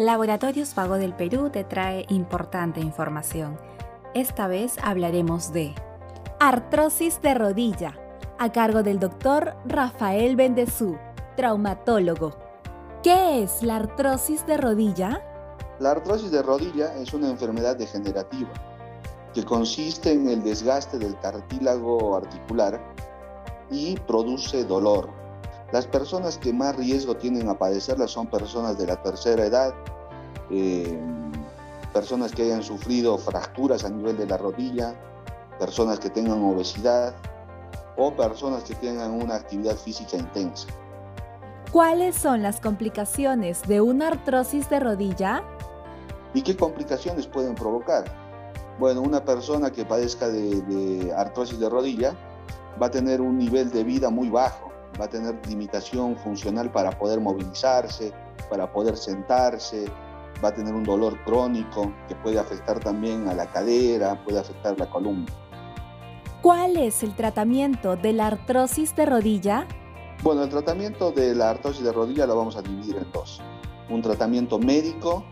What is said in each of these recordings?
Laboratorios Vago del Perú te trae importante información. Esta vez hablaremos de artrosis de rodilla, a cargo del doctor Rafael Bendezú, traumatólogo. ¿Qué es la artrosis de rodilla? La artrosis de rodilla es una enfermedad degenerativa que consiste en el desgaste del cartílago articular y produce dolor, las personas que más riesgo tienen a padecerla son personas de la tercera edad, eh, personas que hayan sufrido fracturas a nivel de la rodilla, personas que tengan obesidad o personas que tengan una actividad física intensa. ¿Cuáles son las complicaciones de una artrosis de rodilla? ¿Y qué complicaciones pueden provocar? Bueno, una persona que padezca de, de artrosis de rodilla va a tener un nivel de vida muy bajo va a tener limitación funcional para poder movilizarse, para poder sentarse, va a tener un dolor crónico que puede afectar también a la cadera, puede afectar la columna. ¿Cuál es el tratamiento de la artrosis de rodilla? Bueno, el tratamiento de la artrosis de rodilla lo vamos a dividir en dos. Un tratamiento médico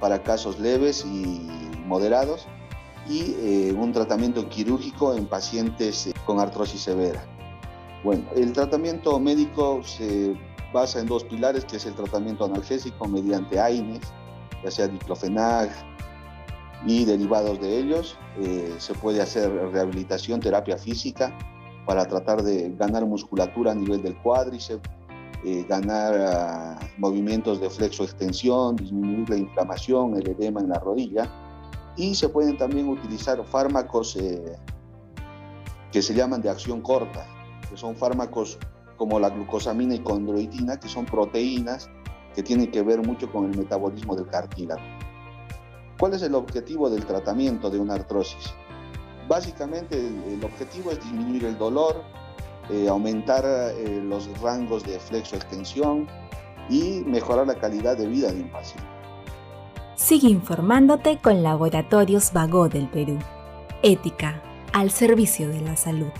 para casos leves y moderados y eh, un tratamiento quirúrgico en pacientes eh, con artrosis severa. Bueno, el tratamiento médico se basa en dos pilares, que es el tratamiento analgésico mediante AINES, ya sea diclofenac y derivados de ellos. Eh, se puede hacer rehabilitación, terapia física para tratar de ganar musculatura a nivel del cuádriceps, eh, ganar ah, movimientos de flexo-extensión, disminuir la inflamación, el edema en la rodilla. Y se pueden también utilizar fármacos eh, que se llaman de acción corta, que son fármacos como la glucosamina y condroitina, que son proteínas que tienen que ver mucho con el metabolismo del cartílago. ¿Cuál es el objetivo del tratamiento de una artrosis? Básicamente el, objetivo es disminuir el dolor, eh, aumentar eh, los rangos de flexo-extensión y mejorar la calidad de vida de un paciente. Sigue informándote con Laboratorios Vago del Perú. Ética al servicio de la salud.